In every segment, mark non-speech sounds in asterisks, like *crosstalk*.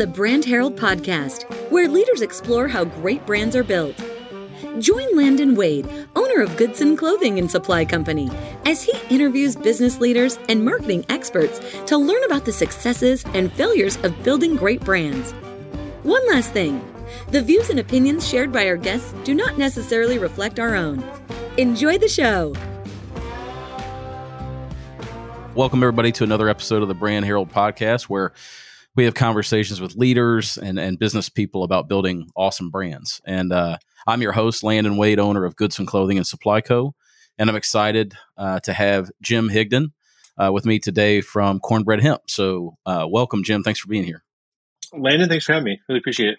the Brand Herald podcast, where leaders explore how great brands are built. Join Landon Wade, owner of Goodson Clothing and Supply Company, as he interviews business leaders and marketing experts to learn about the successes and failures of building great brands. One last thing the views and opinions shared by our guests do not necessarily reflect our own. Enjoy the show. Welcome, everybody, to another episode of the Brand Herald podcast where we have conversations with leaders and, and business people about building awesome brands. And uh, I'm your host, Landon Wade, owner of Goodson Clothing and Supply Co. And I'm excited uh, to have Jim Higdon uh, with me today from Cornbread Hemp. So, uh, welcome, Jim. Thanks for being here. Landon, thanks for having me. Really appreciate it.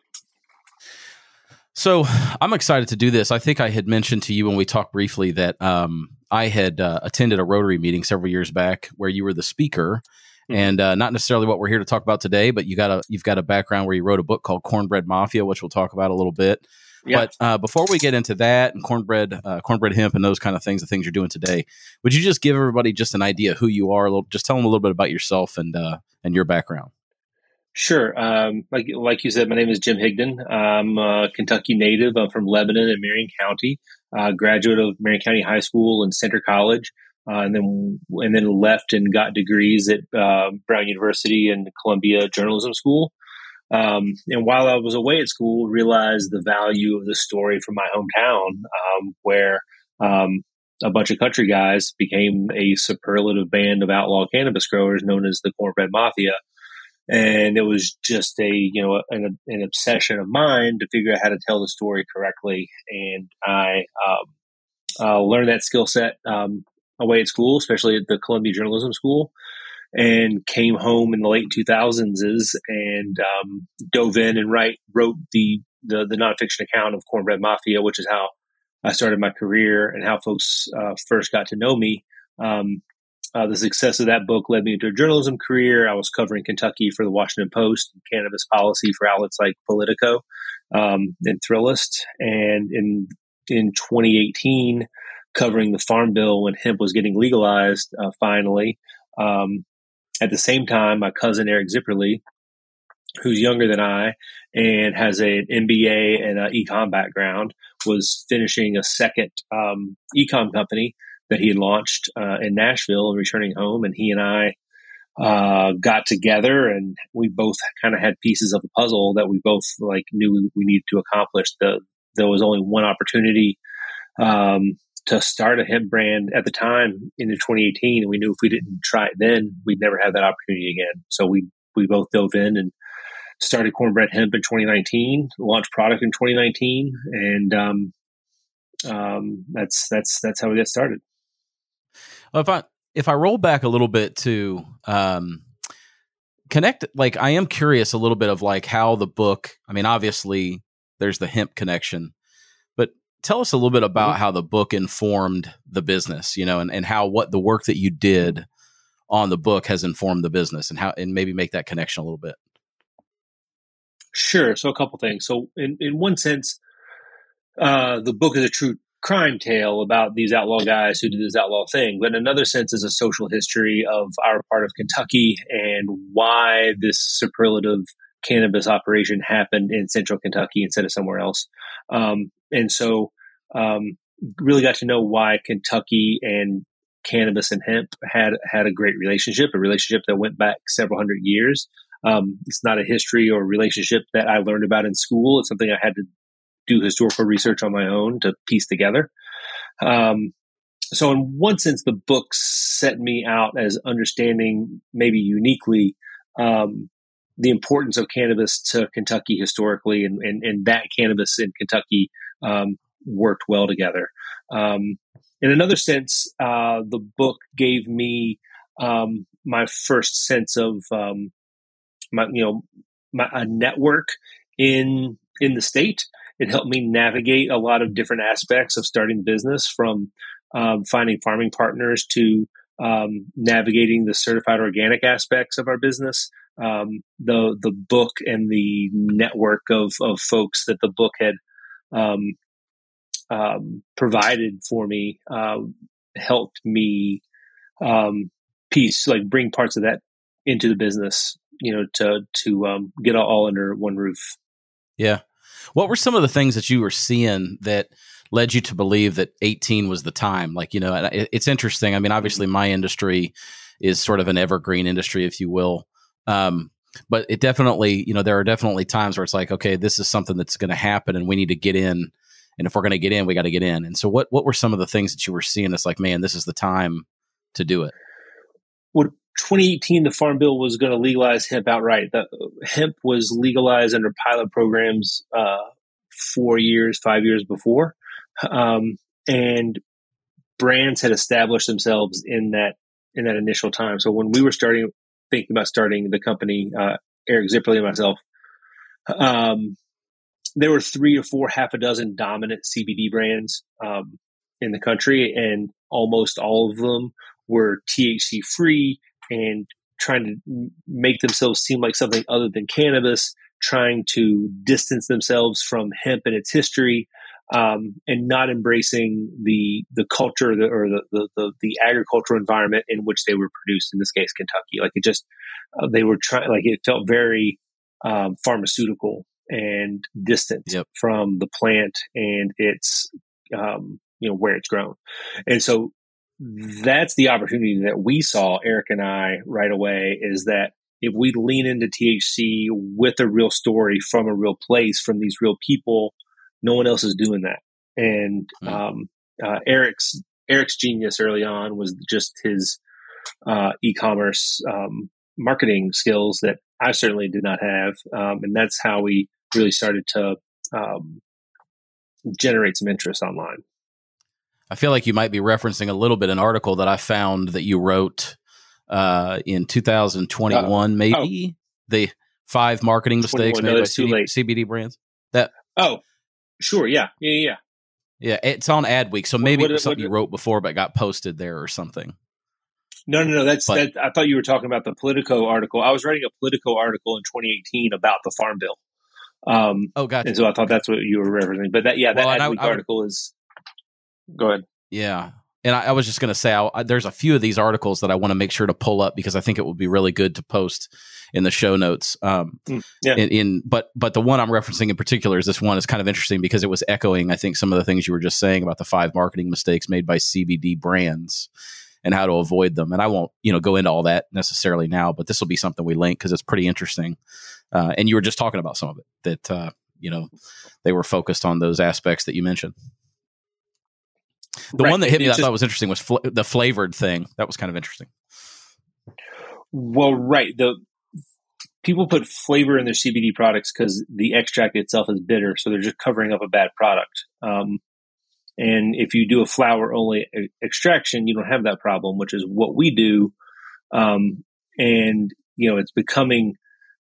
So, I'm excited to do this. I think I had mentioned to you when we talked briefly that um, I had uh, attended a Rotary meeting several years back where you were the speaker. And uh, not necessarily what we're here to talk about today, but you got a you've got a background where you wrote a book called Cornbread Mafia, which we'll talk about a little bit. But uh, before we get into that and cornbread, uh, cornbread hemp, and those kind of things, the things you're doing today, would you just give everybody just an idea who you are? Little, just tell them a little bit about yourself and uh, and your background. Sure. Um, like like you said, my name is Jim Higdon. I'm a Kentucky native. I'm from Lebanon and Marion County uh, graduate of Marion County High School and Centre College, uh, and then and then left and got degrees at uh, Brown University and Columbia Journalism School. Um, and while I was away at school, realized the value of the story from my hometown, um, where um, a bunch of country guys became a superlative band of outlaw cannabis growers known as the Cornbread Mafia and it was just a you know an, an, obsession of mine to figure out how to tell the story correctly and i um, uh, learned that skill set um, away at school especially at the columbia journalism school and came home in the late 2000s and um, dove in and write wrote the, the the nonfiction account of cornbread mafia which is how i started my career and how folks uh, first got to know me um, uh, the success of that book led me into a journalism career. I was covering Kentucky for the Washington Post, cannabis policy for outlets like Politico um, and Thrillist. And in in 2018, covering the Farm Bill when hemp was getting legalized uh, finally. Um, at the same time, my cousin Eric Zipperle, who's younger than I and has an MBA and an ecom background, was finishing a second um, ecom company that he had launched uh, in Nashville and returning home. And he and I uh, got together and we both kind of had pieces of the puzzle that we both like knew we, we needed to accomplish. The, there was only one opportunity um, to start a hemp brand at the time in 2018. And we knew if we didn't try it then, we'd never have that opportunity again. So we, we both dove in and started cornbread hemp in 2019, launched product in 2019. And, um, um, that's, that's, that's how we got started. If I if I roll back a little bit to um, connect, like I am curious a little bit of like how the book. I mean, obviously there's the hemp connection, tell us a little bit about mm-hmm. how the book informed the business. You know, and and how what the work that you did on the book has informed the business, and how and maybe make that connection a little bit. Sure. So a couple things. So in in one sense, uh, the book is a true crime tale about these outlaw guys who did this outlaw thing, but in another sense is a social history of our part of Kentucky and why this superlative cannabis operation happened in central Kentucky instead of somewhere else. Um, and so, um, really got to know why Kentucky and cannabis and hemp had had a great relationship, a relationship that went back several hundred years. Um, it's not a history or relationship that I learned about in school. It's something I had to do historical research on my own to piece together. Um, so, in one sense, the book set me out as understanding maybe uniquely um, the importance of cannabis to Kentucky historically, and, and, and that cannabis in Kentucky um, worked well together. Um, in another sense, uh, the book gave me um, my first sense of um, my, you know, my, a network in in the state it helped me navigate a lot of different aspects of starting business from um, finding farming partners to um, navigating the certified organic aspects of our business. Um, the the book and the network of of folks that the book had um, um, provided for me uh, helped me um, piece like bring parts of that into the business you know to to um, get all under one roof. Yeah. What were some of the things that you were seeing that led you to believe that 18 was the time? Like, you know, it's interesting. I mean, obviously, my industry is sort of an evergreen industry, if you will. Um, but it definitely, you know, there are definitely times where it's like, okay, this is something that's going to happen, and we need to get in. And if we're going to get in, we got to get in. And so, what what were some of the things that you were seeing? That's like, man, this is the time to do it. Well, 2018, the Farm Bill was going to legalize hemp outright. The, hemp was legalized under pilot programs uh, four years, five years before, um, and brands had established themselves in that in that initial time. So when we were starting thinking about starting the company, uh, Eric Zipperle and myself, um, there were three or four, half a dozen dominant CBD brands um, in the country, and almost all of them were THC free and trying to make themselves seem like something other than cannabis, trying to distance themselves from hemp and its history, um, and not embracing the the culture the, or the, the, the the agricultural environment in which they were produced. In this case, Kentucky. Like it just uh, they were trying. Like it felt very um, pharmaceutical and distant yep. from the plant and its um, you know where it's grown. And so that's the opportunity that we saw, Eric and I, right away. Is that if we lean into THC with a real story from a real place, from these real people no one else is doing that. And hmm. um, uh, Eric's Eric's genius early on was just his uh, e-commerce um, marketing skills that I certainly did not have, um, and that's how we really started to um, generate some interest online. I feel like you might be referencing a little bit an article that I found that you wrote uh, in 2021, uh, maybe oh. the five marketing mistakes made by CBD, CBD brands. That oh Sure. Yeah. Yeah. Yeah. Yeah. It's on Adweek, so maybe what, what, it was something what, you wrote before, but got posted there or something. No, no, no. That's but, that. I thought you were talking about the Politico article. I was writing a Politico article in 2018 about the Farm Bill. Um, oh, gotcha. And so I thought that's what you were referencing. But that, yeah, that well, Adweek I, I, article is. Go ahead. Yeah, and I, I, was just going to say, I, there's a few of these articles that I want to make sure to pull up because I think it would be really good to post in the show notes. Um, mm, yeah. In, in, but but the one I'm referencing in particular is this one is kind of interesting because it was echoing, I think, some of the things you were just saying about the five marketing mistakes made by CBD brands and how to avoid them. And I won't, you know, go into all that necessarily now, but this will be something we link because it's pretty interesting. Uh, and you were just talking about some of it that uh, you know they were focused on those aspects that you mentioned. The right. one that hit me that I thought was interesting was fl- the flavored thing. That was kind of interesting. Well, right. The people put flavor in their CBD products because the extract itself is bitter, so they're just covering up a bad product. Um, and if you do a flower only extraction, you don't have that problem, which is what we do. Um, and you know, it's becoming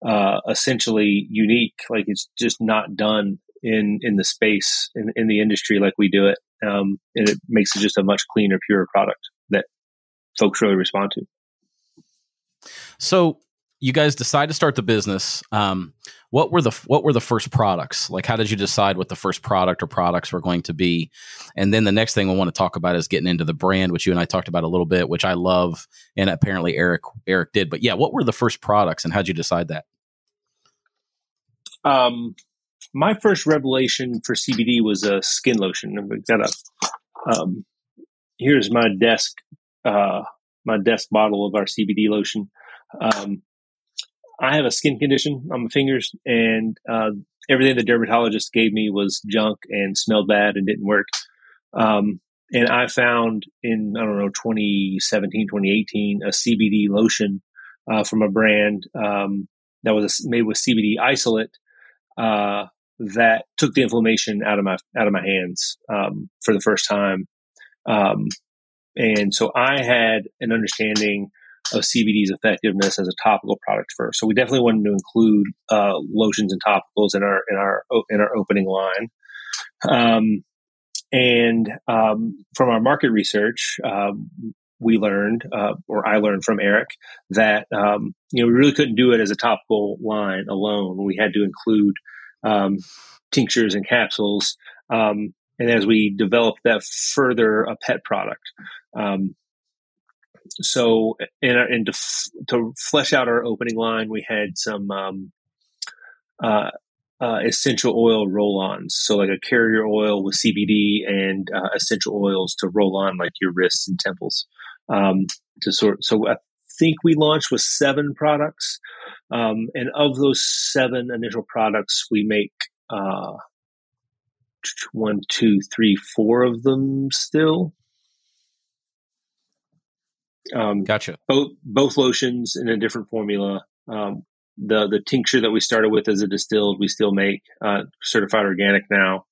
uh, essentially unique. Like it's just not done in in the space in, in the industry like we do it um, and it makes it just a much cleaner, purer product that folks really respond to. So you guys decide to start the business. Um, what were the what were the first products? Like, how did you decide what the first product or products were going to be? And then the next thing we want to talk about is getting into the brand, which you and I talked about a little bit, which I love, and apparently Eric Eric did. But yeah, what were the first products, and how'd you decide that? Um, my first revelation for CBD was a skin lotion. I've got a um, here's my desk uh, my desk bottle of our CBD lotion. Um, I have a skin condition on my fingers, and uh, everything the dermatologist gave me was junk and smelled bad and didn't work. Um, and I found in I don't know 2017, 2018 a CBD lotion uh, from a brand um, that was made with CBD isolate. Uh, that took the inflammation out of my out of my hands um, for the first time. Um, and so I had an understanding of CBD's effectiveness as a topical product first. So we definitely wanted to include uh, lotions and topicals in our in our in our opening line. Um, and um, from our market research, um, we learned, uh, or I learned from Eric, that um, you know we really couldn't do it as a topical line alone. We had to include um, tinctures and capsules. Um, and as we developed that further, a pet product. Um, so and, to, to flesh out our opening line, we had some um, uh, uh, essential oil roll-ons. So like a carrier oil with CBD and uh, essential oils to roll on like your wrists and temples. Um, to sort. So I think we launched with seven products, um, and of those seven initial products, we make uh, one, two, three, four of them still. Um, gotcha. Both both lotions in a different formula. Um, the the tincture that we started with as a distilled, we still make uh, certified organic now.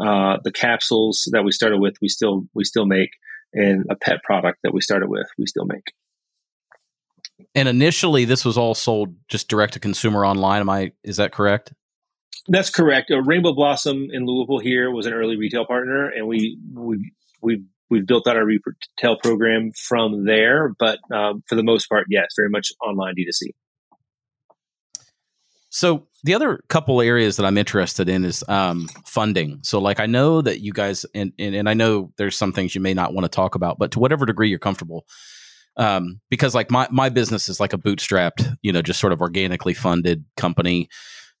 Uh, the capsules that we started with, we still we still make, and a pet product that we started with, we still make. And initially, this was all sold just direct to consumer online. Am I? Is that correct? That's correct. Uh, Rainbow Blossom in Louisville here was an early retail partner, and we we we we've built out our retail program from there. But um, for the most part, yes, very much online D2C. So the other couple areas that I'm interested in is um, funding. So like I know that you guys and, and, and I know there's some things you may not want to talk about, but to whatever degree you're comfortable. Um, because like my my business is like a bootstrapped, you know, just sort of organically funded company.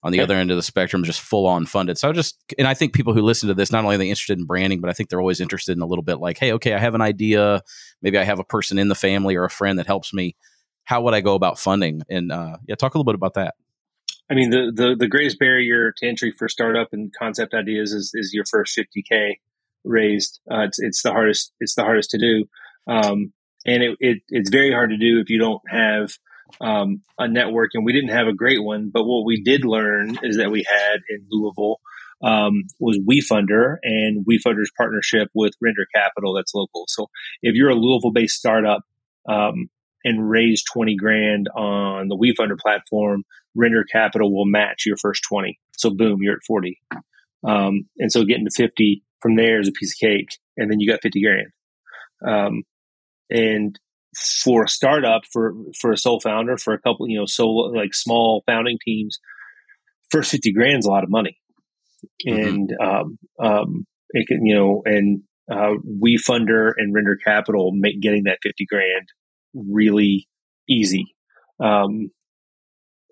On the other end of the spectrum, just full on funded. So I just and I think people who listen to this not only are they interested in branding, but I think they're always interested in a little bit like, hey, okay, I have an idea. Maybe I have a person in the family or a friend that helps me. How would I go about funding? And uh, yeah, talk a little bit about that. I mean, the, the, the greatest barrier to entry for startup and concept ideas is, is your first 50k raised. Uh, it's, it's the hardest, it's the hardest to do. Um, and it, it, it's very hard to do if you don't have, um, a network and we didn't have a great one, but what we did learn is that we had in Louisville, um, was WeFunder and WeFunder's partnership with Render Capital that's local. So if you're a Louisville based startup, um, and raise 20 grand on the WeFunder platform, Render Capital will match your first 20. So boom, you're at 40. Um, and so getting to 50 from there is a piece of cake. And then you got 50 grand. Um, and for a startup, for, for a sole founder, for a couple, you know, so like small founding teams, first 50 grand is a lot of money. Mm-hmm. And, um, um, it can, you know, and, uh, WeFunder and Render Capital make getting that 50 grand really easy. Um,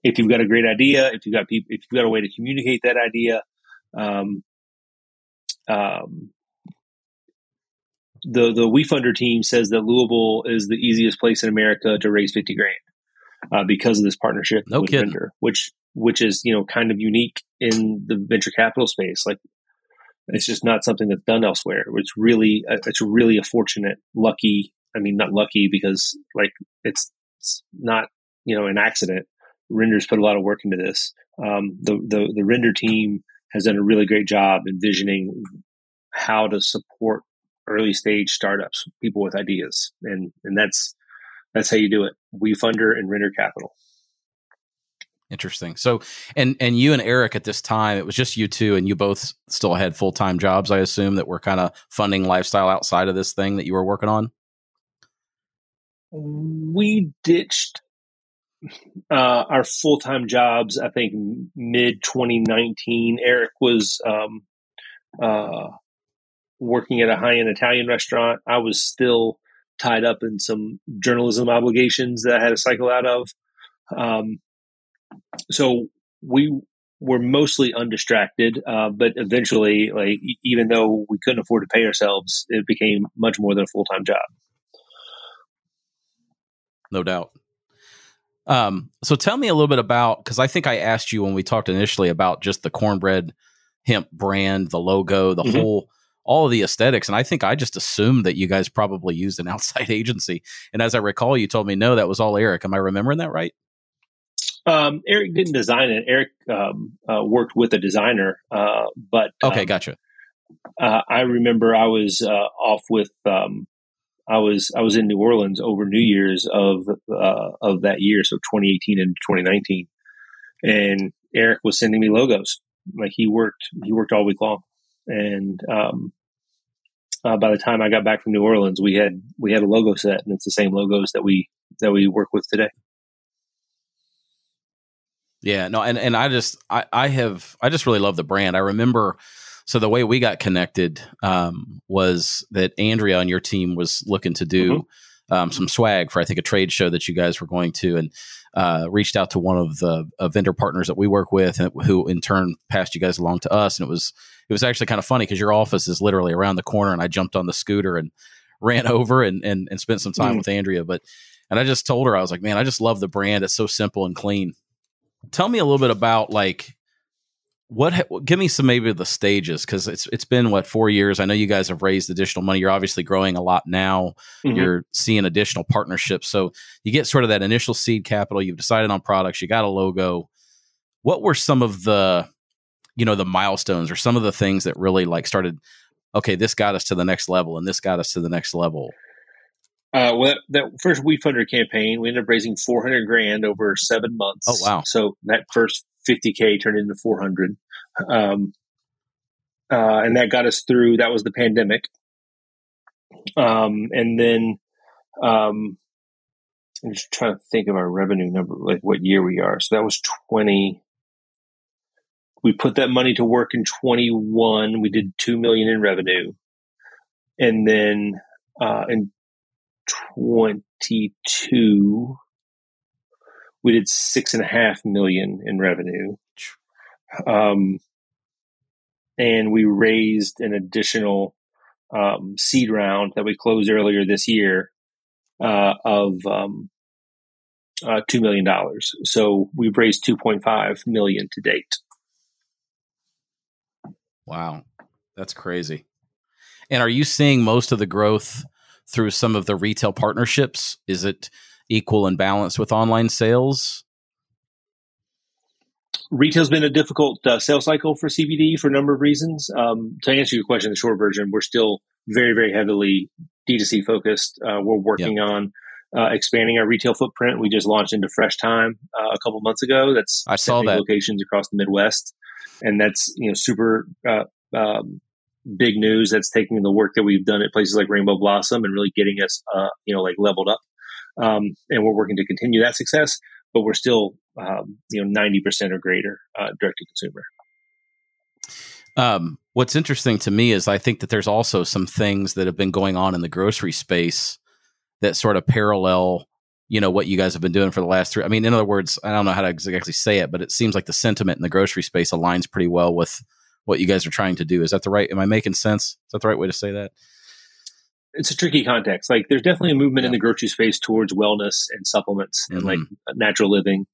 if you've got a great idea, if you've got people, if you've got a way to communicate that idea, um, um, the the WeFunder team says that Louisville is the easiest place in America to raise fifty grand uh, because of this partnership no with kidding. Render, which which is you know kind of unique in the venture capital space. Like it's just not something that's done elsewhere. It's really it's really a fortunate, lucky. I mean, not lucky because like it's, it's not you know an accident Render's put a lot of work into this. Um, the, the the render team has done a really great job envisioning how to support early stage startups, people with ideas, and and that's that's how you do it. WeFunder and Render Capital. Interesting. So, and and you and Eric at this time, it was just you two, and you both still had full time jobs. I assume that were kind of funding lifestyle outside of this thing that you were working on. We ditched uh, our full time jobs, I think mid 2019, Eric was um, uh, working at a high end Italian restaurant. I was still tied up in some journalism obligations that I had to cycle out of. Um, so we were mostly undistracted, uh, but eventually, like even though we couldn't afford to pay ourselves, it became much more than a full time job. No doubt. Um, so tell me a little bit about because I think I asked you when we talked initially about just the cornbread hemp brand, the logo, the mm-hmm. whole all of the aesthetics. And I think I just assumed that you guys probably used an *laughs* outside agency. And as I recall, you told me no, that was all Eric. Am I remembering that right? Um, Eric didn't design it. Eric um, uh, worked with a designer, uh, but okay, um, gotcha. Uh, I remember I was uh, off with um, I was I was in New Orleans over New Year's of uh, of that year, so 2018 and 2019, and Eric was sending me logos. Like he worked he worked all week long, and um, uh, by the time I got back from New Orleans, we had we had a logo set, and it's the same logos that we that we work with today. Yeah, no, and and I just I I have I just really love the brand. I remember so the way we got connected um, was that Andrea on your team was looking to do mm-hmm. um, some swag for I think a trade show that you guys were going to, and uh, reached out to one of the uh, vendor partners that we work with, and who in turn passed you guys along to us. And it was it was actually kind of funny because your office is literally around the corner, and I jumped on the scooter and *laughs* ran over and and, and spent some time mm. with Andrea. But and I just told her I was like, man, I just love the brand. It's so simple and clean. Tell me a little bit about like what give me some maybe the stages because it's it's been what four years. I know you guys have raised additional money. You're obviously growing a lot now. Mm-hmm. you're seeing additional partnerships. So you get sort of that initial seed capital. You've decided on products. You got a logo. What were some of the you know the milestones or some of the things that really like started okay this got us to the next level and this got us to the next level uh, well, that first We WeFunder campaign, we ended up raising 400 grand over seven months. Oh, wow. So that first 50K turned into 400. Um, uh, and that got us through, that was the pandemic. Um, and then, um, I'm just trying to think of our revenue number, like what year we are. So that was 20. We put that money to work in 21. We did 2 million in revenue. And then, uh, in 22, we did six and a half million in revenue. Um, and we raised an additional um, seed round that we closed earlier this year uh, of um, uh, two million dollars. So we've raised two point five million to date. Wow, that's crazy. And are you seeing most of the growth through some of the retail partnerships? Is it equal and balanced with online sales? Retail's been a difficult uh, sales cycle for CBD for a number of reasons. Um, to answer your question, the short version, we're still very, very heavily D2C focused. Uh, we're working yep. on uh, expanding our retail footprint. We just launched into Fresh Thyme uh, a couple months ago. That's I saw that locations across the Midwest, and that's you know super uh, um, big news. That's taking the work that we've done at places like Rainbow Blossom and really getting us uh, you know like leveled up. Um, and we're working to continue that success, but we're still, um, you know, 90% or greater uh, direct to consumer. Um, what's interesting to me is I think that there's also some things that have been going on in the grocery space that sort of parallel, you know, what you guys have been doing for the last three. I mean, in other words, I don't know how to exactly say it, but it seems like the sentiment in the grocery space aligns pretty well with what you guys are trying to do. Is that the right? Am I making sense? Is that the right way to say that? It's a tricky context. Like there's definitely a movement yeah. in the grocery space towards wellness and supplements mm-hmm. and like mm-hmm. natural living.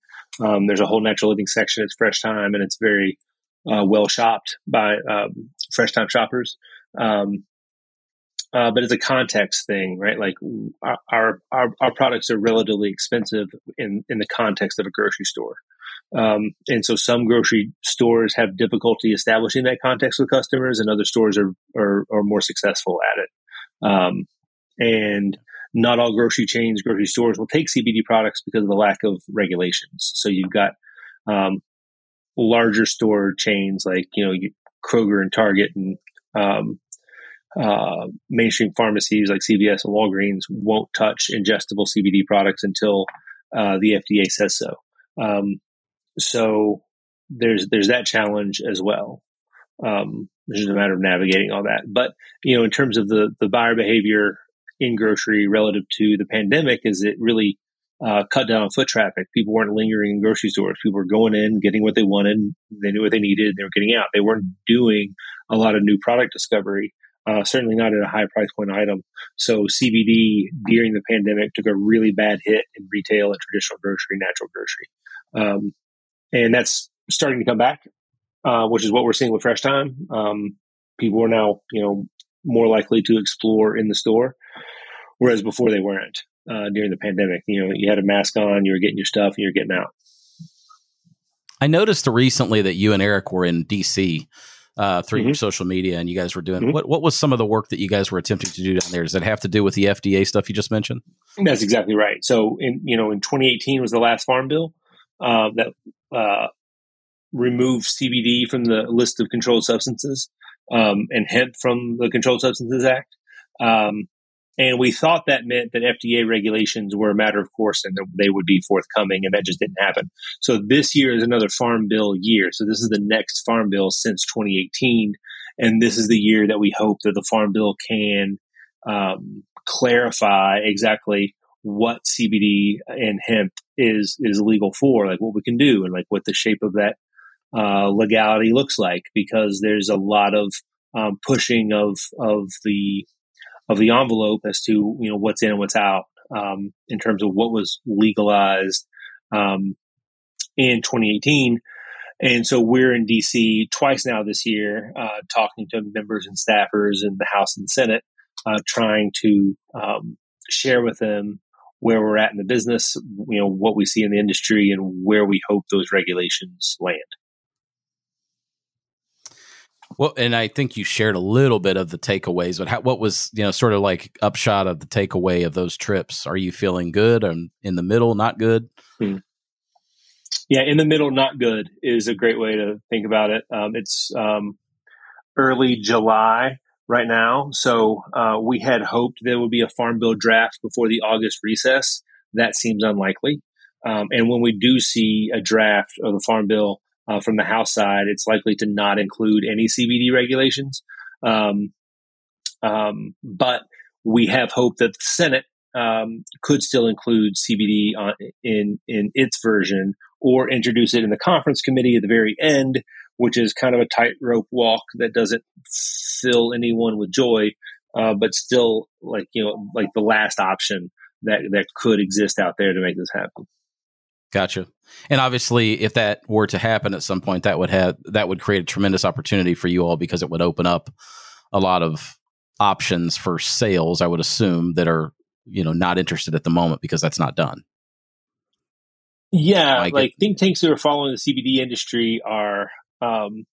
Um, there's a whole natural living section. It's Fresh Thyme and it's very uh, well shopped by um, Fresh Thyme shoppers. Um, uh, but it's a context thing, right? Like our, our our products are relatively expensive in in the context of a grocery store. Um, and so some grocery stores have difficulty establishing that context with customers, and other stores are, are, are more successful at it. Um, and not all grocery chains, grocery stores will take CBD products because of the lack of regulations. So you've got um, larger store chains like you know Kroger and Target and um, uh, mainstream pharmacies like CVS and Walgreens won't touch ingestible CBD products until uh, the FDA says so. Um, so there's there's that challenge as well. Um, it's just a matter of navigating all that. But you know, in terms of the the buyer behavior in grocery relative to the pandemic, is it really uh, cut down on foot traffic? People weren't lingering in grocery stores. People were going in, getting what they wanted. They knew what they needed. They were getting out. They weren't doing a lot of new product discovery. Uh, certainly not at a high price point item. So CBD during the pandemic took a really bad hit in retail and traditional grocery, natural grocery, um, and that's starting to come back uh, which is what we're seeing with Fresh Thyme. Um, people are now, you know, more likely to explore in the store, whereas before they weren't uh, during the pandemic. You know, you had a mask on, you were getting your stuff, and you're getting out. I noticed recently that you and Eric were in DC uh, through mm-hmm. your social media, and you guys were doing mm-hmm. what? What was some of the work that you guys were attempting to do down there? Does it have to do with the FDA stuff you just mentioned? That's exactly right. So, in you know, in 2018 was the last Farm Bill uh, that uh, remove CBD from the list of controlled substances um, and hemp from the Controlled Substances Act. Um, and we thought that meant that FDA regulations were a matter of course and that they would be forthcoming, and that just didn't happen. So this year is another Farm Bill year. So this is the next Farm Bill since 2018. And this is the year that we hope that the Farm Bill can um, clarify exactly what CBD and hemp is is legal for, like what we can do, and like what the shape of that uh, legality looks like, because there's a lot of um, pushing of of the of the envelope as to you know what's in and what's out um, in terms of what was legalized um, in 2018. And so we're in DC twice now this year, uh, talking to members and staffers in the House and Senate, uh, trying to um, share with them where we're at in the business, you know, what we see in the industry, and where we hope those regulations land. Well, and I think you shared a little bit of the takeaways, but how, what was you know sort of like upshot of the takeaway of those trips? Are you feeling good and in the middle, not good? Hmm. Yeah, in the middle, not good is a great way to think about it. Um, it's um, early July right now, so uh, we had hoped there would be a farm bill draft before the August recess. That seems unlikely. Um, and when we do see a draft of the farm bill, uh, from the House side, it's likely to not include any CBD regulations. Um, um, but we have hope that the Senate um, could still include CBD on, in in its version, or introduce it in the conference committee at the very end, which is kind of a tightrope walk that doesn't fill anyone with joy, uh, but still like you know like the last option that that could exist out there to make this happen. Gotcha. And obviously, if that were to happen at some point, that would have that would create a tremendous opportunity for you all because it would open up a lot of options for sales. I would assume that are you know not interested at the moment because that's not done. Yeah, like, like think tanks that are following the CBD industry are um,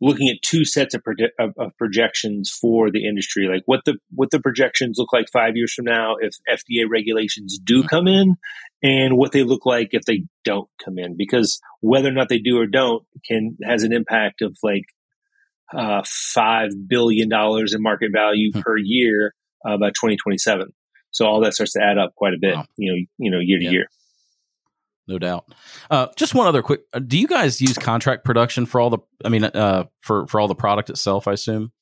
looking at two sets of, proje- of, of, projections for the industry, like what the what the projections look like five years from now if FDA regulations do come in, and what they look like if they don't come in. Because whether or not they do or don't can has an impact of like uh, five billion dollars in market value mm-hmm. per year uh, by 2027. So all that starts to add up quite a bit, wow. you know, you know, year to yeah. year no doubt. Uh, just one other quick: uh, Do you guys use contract production for all the? I mean, uh, for for all the product itself, I assume.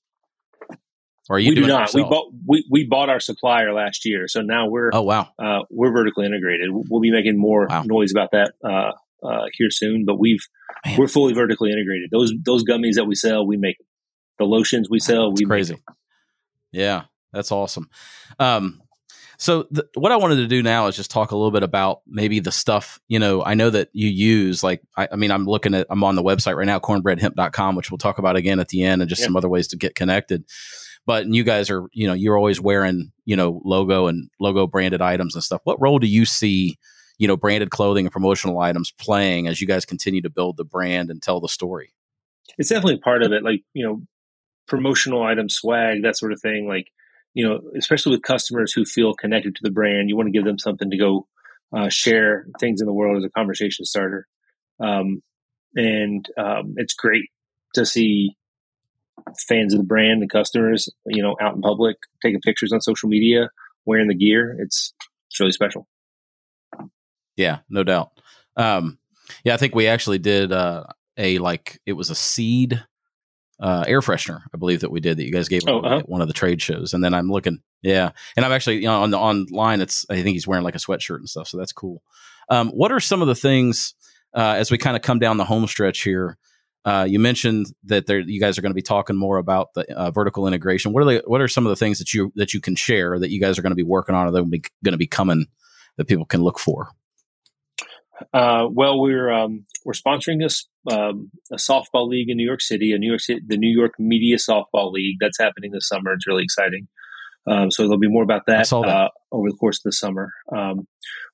Or are you we do not. We bought we, we bought our supplier last year, so now we're oh wow uh, we're vertically integrated. We'll be making more wow. noise about that uh, uh, here soon, but we've Man. we're fully vertically integrated. Those those gummies that we sell, we make the lotions we sell. That's we crazy. Yeah, that's awesome. Um, so th- what I wanted to do now is just talk a little bit about maybe the stuff, you know, I know that you use like, I, I mean, I'm looking at, I'm on the website right now, cornbreadhemp.com, which we'll talk about again at the end and just some other ways to get connected. But you guys are, you know, you're always wearing, you know, logo and logo branded items and stuff. What role do you see, you know, branded clothing and promotional items playing as you guys continue to build the brand and tell the story? It's definitely part of it. Like, you know, promotional items, swag, that sort of thing. Like, you know, especially with customers who feel connected to the brand, you want to give them something to go uh, share things in the world as a conversation starter. Um, and um, it's great to see fans of the brand and customers, you know, out in public, taking pictures on social media, wearing the gear. It's it's really special. Yeah, no doubt. Um, yeah, I think we actually did uh, a like it was a seed uh, air freshener, I believe that we did that you guys gave oh, uh-huh. one of the trade shows. And then I'm looking, yeah, and I'm actually you know on the online. It's I think he's wearing like a sweatshirt and stuff, so that's cool. Um, what are some of the things uh, as we kind of come down the home stretch here? Uh, you mentioned that there, you guys are going to be talking more about the uh, vertical integration. What are the, what are some of the things that you that you can share that you guys are going to be working on or that are going to be coming that people can look for? Uh, well, we're um, we're sponsoring this um, a softball league in New York City, a New York City, the New York Media Softball League that's happening this summer. It's really exciting. Um, so there'll be more about that, that. Uh, over the course of the summer. Um,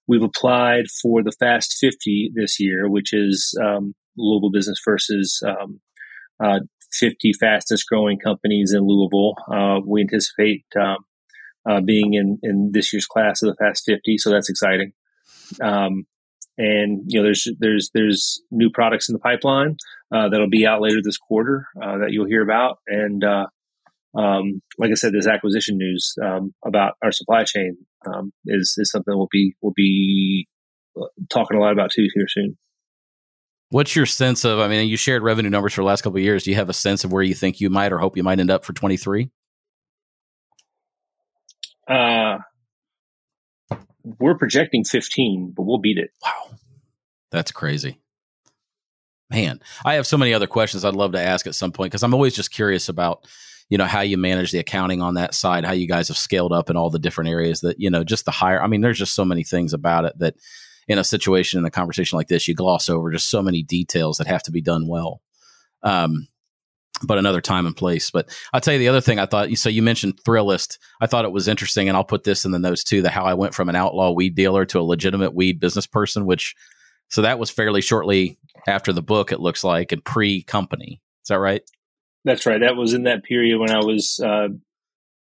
we've applied for the Fast 50 this year, which is um, Louisville Business First's um, uh, 50 fastest growing companies in Louisville. Uh, we anticipate uh, being in in this year's class of the Fast 50, so that's exciting. Um, and you know there's there's there's new products in the pipeline uh, that'll be out later this quarter uh, that you'll hear about and uh, um, like I said, this acquisition news um, about our supply chain um, is is something we'll be we'll be uh, talking a lot about too here soon. What's your sense of? I mean, you shared revenue numbers for the last couple of years. Do you have a sense of where you think you might or hope you might end up for twenty three? Uh, we're projecting 15, but we'll beat it. Wow. That's crazy. Man, I have so many other questions I'd love to ask at some point because I'm always just curious about, you know, how you manage the accounting on that side, how you guys have scaled up in all the different areas that, you know, just the hire. I mean, there's just so many things about it that in a situation in a conversation like this, you gloss over just so many details that have to be done well. Um, but another time and place. But I'll tell you the other thing I thought. So you mentioned Thrillist. I thought it was interesting, and I'll put this in the notes too. The how I went from an outlaw weed dealer to a legitimate weed business person, which so that was fairly shortly after the book. It looks like and pre company. Is that right? That's right. That was in that period when I was uh,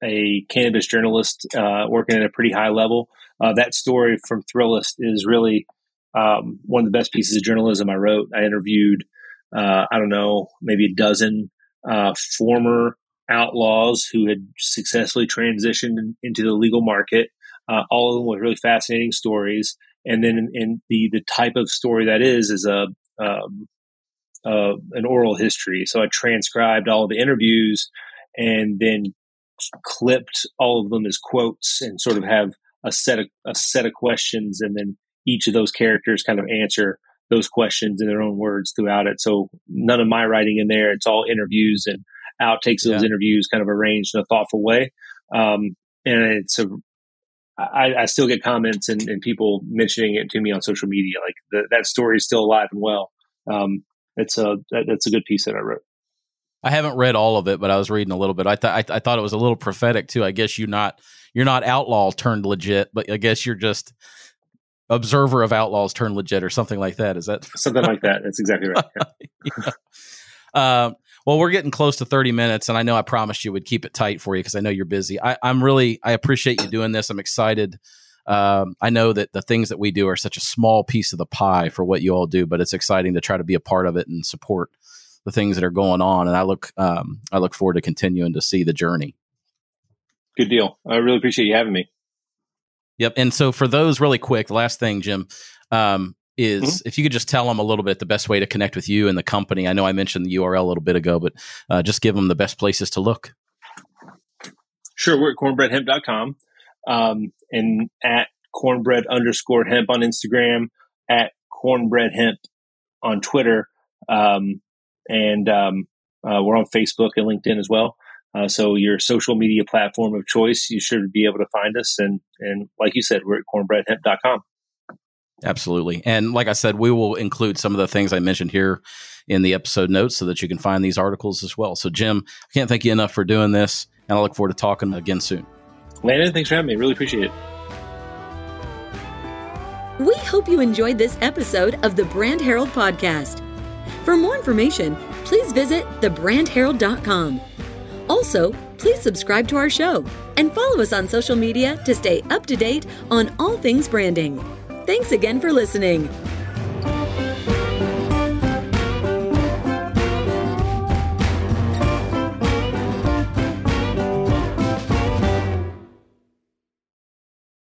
a cannabis journalist uh, working at a pretty high level. Uh, that story from Thrillist is really um, one of the best pieces of journalism I wrote. I interviewed, uh, I don't know, maybe a dozen uh, former outlaws who had successfully transitioned into the legal market. Uh, all of them with really fascinating stories. And then in, the the type of story that is is a um, uh, an oral history. So I transcribed all the interviews and then clipped all of them as quotes and sort of have a set of a set of questions, and then each of those characters kind of answer those questions in their own words throughout it. So none of my writing in there. It's all interviews and outtakes of yeah. those interviews kind of arranged in a thoughtful way. Um, and it's a, I, I still get comments and, and, people mentioning it to me on social media. Like the, that story is still alive and well. Um, it's a, that, that's a good piece that I wrote. I haven't read all of it, but I was reading a little bit. I thought I, I thought it was a little prophetic too. I guess you not you're not outlaw turned legit, but I guess you're just observer of outlaws turn legit or something like that. Is that *laughs* something like that? That's exactly right. *laughs* yeah. um, well, we're getting close to 30 minutes, and I know I promised you would keep it tight for you because I know you're busy. I, am really, I appreciate you doing this. I'm excited. Um, I know that the things that we do are such a small piece of the pie for what you all do, but it's exciting to try to be a part of it and support the things that are going on. And I look, um, I look forward to continuing to see the journey. Good deal. I really appreciate you having me. Yep. And so for those really quick, the last thing, Jim, um, is mm-hmm. if you could just tell them a little bit the best way to connect with you and the company. I know I mentioned the URL a little bit ago, but uh, just give them the best places to look. Sure. We're at cornbreadhemp.com um, and at cornbread underscore hemp on Instagram, at cornbread hemp on Twitter. Um, and um, uh, we're on Facebook and LinkedIn as well. Uh, so your social media platform of choice, you should be able to find us. And and like you said, we're at cornbreadhemp.com. Absolutely. And like I said, we will include some of the things I mentioned here in the episode notes so that you can find these articles as well. So Jim, I can't thank you enough for doing this, and I look forward to talking again soon. Landon, thanks for having me. Really appreciate it. We hope you enjoyed this episode of the Brand Herald podcast. For more information, please visit thebrandherald.com. Also, please subscribe to our show and follow us on social media to stay up to date on all things branding. Thanks again for listening.